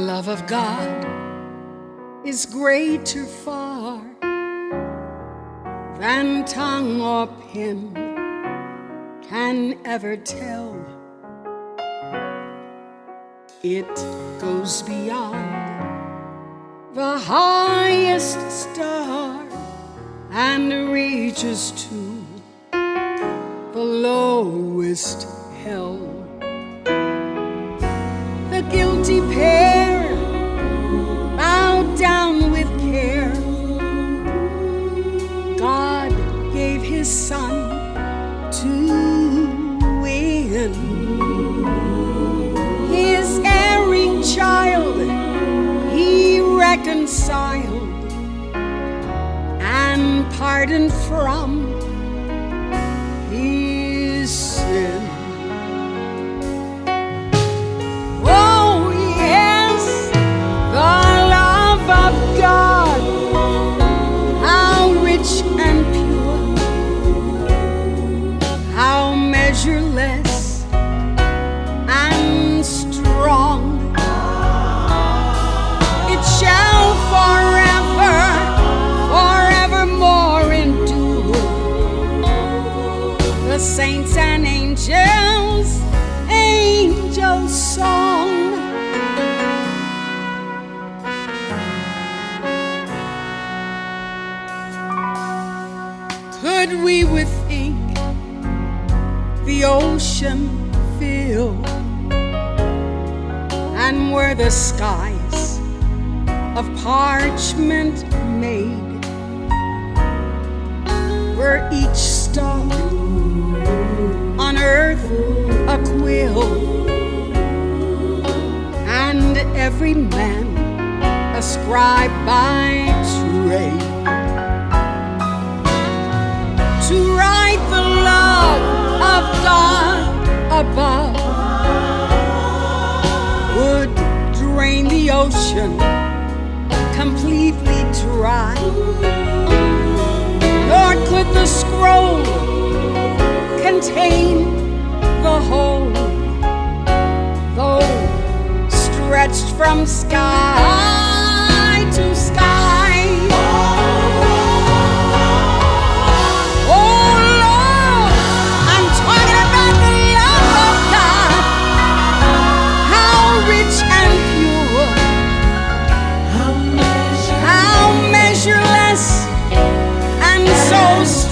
love of God is greater far than tongue or pen can ever tell. It goes beyond the highest star and reaches to the lowest hell. To win his erring child. He reconciled and pardoned from saints and angels, angels' song. Could we with ink the ocean fill? And were the skies of parchment made? Were each And every man a scribe by trade? to write the love of God above would drain the ocean completely dry. Nor could the from sky to sky. Oh Lord, I'm talking about the love of God. How rich and pure, how measureless and so.